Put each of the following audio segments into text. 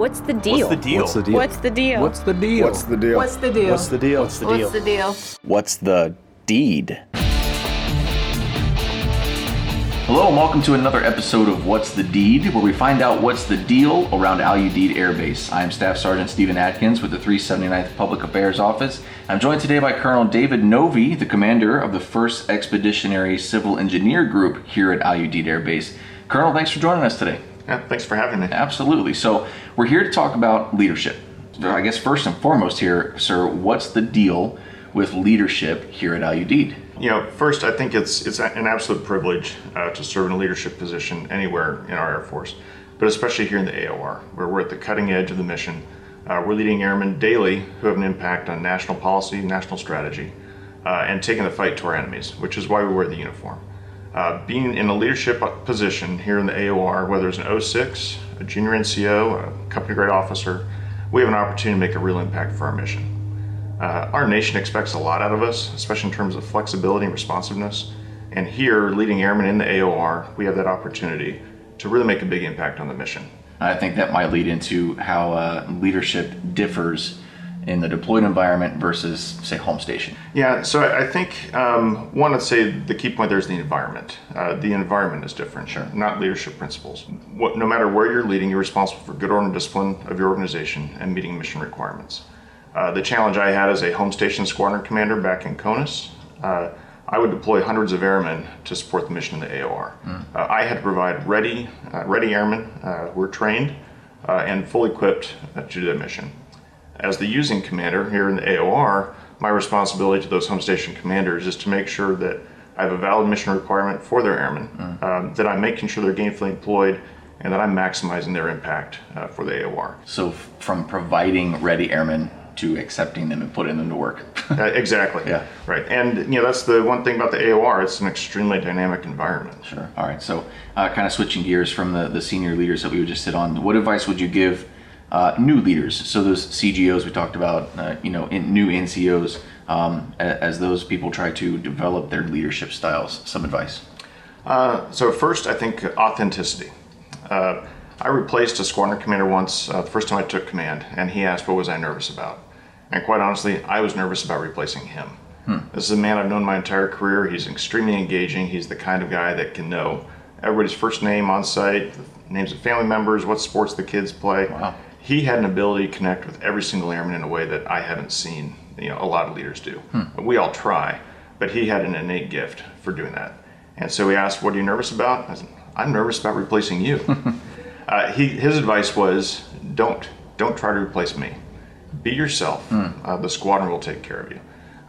What's the deal? What's the deal? What's the deal? What's the deal? What's the deal? What's the deal? What's the deal? What's the deal? What's the deal? What's the deal? What's the Deid? Hello and welcome to another episode of What's the Deid, where we find out what's the deal around Al Udeid Air Base. I am Staff Sergeant Stephen Atkins with the 379th Public Affairs Office. I'm joined today by Colonel David Novy, the commander of the 1st Expeditionary Civil Engineer Group here at Al Udeid Air Base. Colonel, thanks for joining us today. Yeah, thanks for having me. Absolutely. So, we're here to talk about leadership. I guess first and foremost here, sir, what's the deal with leadership here at Al Udeid? You know, first, I think it's it's an absolute privilege uh, to serve in a leadership position anywhere in our Air Force, but especially here in the AOR, where we're at the cutting edge of the mission. Uh, we're leading airmen daily who have an impact on national policy, national strategy, uh, and taking the fight to our enemies, which is why we wear the uniform. Uh, being in a leadership position here in the AOR, whether it's an 06, a junior NCO, a company grade officer, we have an opportunity to make a real impact for our mission. Uh, our nation expects a lot out of us, especially in terms of flexibility and responsiveness. And here, leading airmen in the AOR, we have that opportunity to really make a big impact on the mission. I think that might lead into how uh, leadership differs in the deployed environment versus, say, home station. Yeah, so I think um, one, I'd say the key point there is the environment. Uh, the environment is different, Sure. not leadership principles. What, no matter where you're leading, you're responsible for good order and discipline of your organization and meeting mission requirements. Uh, the challenge I had as a home station squadron commander back in CONUS, uh, I would deploy hundreds of airmen to support the mission in the AOR. Uh, I had to provide ready, uh, ready airmen uh, who were trained uh, and fully equipped uh, to do that mission. As the using commander here in the AOR, my responsibility to those home station commanders is to make sure that I have a valid mission requirement for their airmen, um, that I'm making sure they're gainfully employed, and that I'm maximizing their impact uh, for the AOR. So, f- from providing ready airmen to accepting them and putting them to work. Uh, exactly. Yeah. Right. And you know that's the one thing about the AOR. It's an extremely dynamic environment. Sure. All right. So, uh, kind of switching gears from the, the senior leaders that we would just sit on, what advice would you give uh, new leaders? So, those CGOs we talked about, uh, you know, in, new NCOs, um, as those people try to develop their leadership styles, some advice. Uh, so first, I think authenticity. Uh, I replaced a squadron commander once, uh, the first time I took command, and he asked, "What was I nervous about?" And quite honestly, I was nervous about replacing him. This is a man I've known my entire career. He's extremely engaging. He's the kind of guy that can know everybody's first name on sight, the names of family members, what sports the kids play. Wow. He had an ability to connect with every single airman in a way that I haven't seen. You know, a lot of leaders do. We all try, but he had an innate gift for doing that. And so he asked, "What are you nervous about?" I said, "I'm nervous about replacing you." uh, he, his advice was, "Don't, don't try to replace me. Be yourself. Uh, the squadron will take care of you."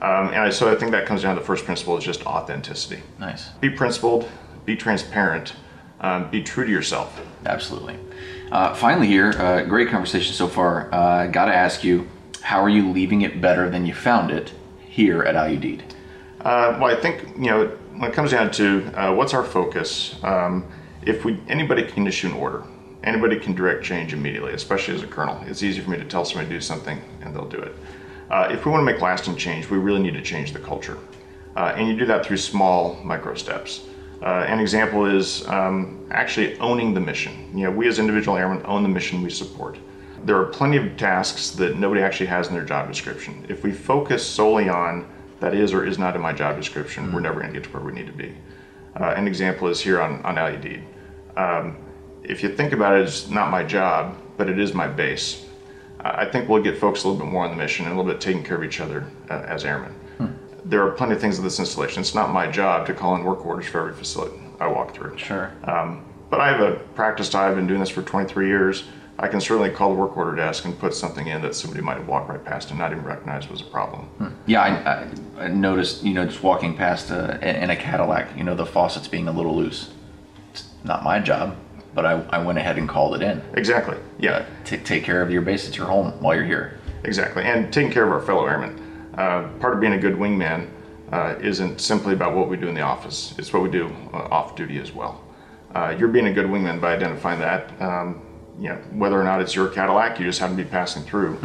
Um, and I, so I think that comes down to the first principle is just authenticity. Nice. Be principled, be transparent, um, be true to yourself. Absolutely. Uh, finally, here, uh, great conversation so far. Uh, Got to ask you, how are you leaving it better than you found it here at Udeid? Uh, well, I think you know when it comes down to uh, what's our focus. Um, if we anybody can issue an order, anybody can direct change immediately, especially as a colonel. It's easy for me to tell somebody to do something and they'll do it. Uh, if we want to make lasting change, we really need to change the culture, uh, and you do that through small micro steps. Uh, an example is um, actually owning the mission. You know, we as individual airmen own the mission we support. There are plenty of tasks that nobody actually has in their job description. If we focus solely on that is or is not in my job description, we're never going to get to where we need to be. Uh, an example is here on, on Al Udeid. Um, if you think about it, it's not my job, but it is my base. I think we'll get folks a little bit more on the mission and a little bit taking care of each other uh, as airmen. There are plenty of things in this installation. It's not my job to call in work orders for every facility I walk through. Sure. Um, but I have a practice. I've been doing this for 23 years. I can certainly call the work order desk and put something in that somebody might have walked right past and not even recognize was a problem. Yeah, I, I, noticed, you know, just walking past uh, in a Cadillac, you know, the faucets being a little loose. It's not my job, but I, I went ahead and called it in. Exactly. Yeah. T- take care of your base at your home while you're here. Exactly, and taking care of our fellow airmen. Uh, part of being a good wingman uh, isn't simply about what we do in the office; it's what we do uh, off duty as well. Uh, you're being a good wingman by identifying that. Um, you know, whether or not it's your Cadillac, you just happen to be passing through.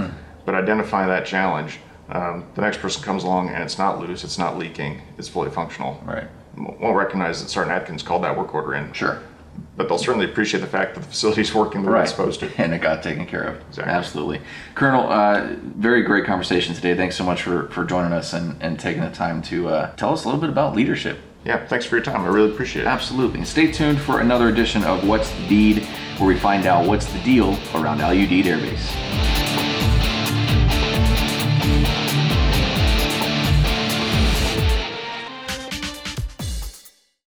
But identify that challenge, um, the next person comes along and it's not loose, it's not leaking, it's fully functional. Right. Won't recognize that Sergeant Atkins called that work order in. Sure. But they'll certainly appreciate the fact that the facility's working the way it's supposed to. And it got taken care of. Exactly. Absolutely. Colonel, uh, very great conversation today. Thanks so much for, for joining us and, and taking the time to uh, tell us a little bit about leadership. Yeah, thanks for your time. I really appreciate it. Absolutely. And stay tuned for another edition of What's the Deid, where we find out what's the deal around Al Udeid Air Base.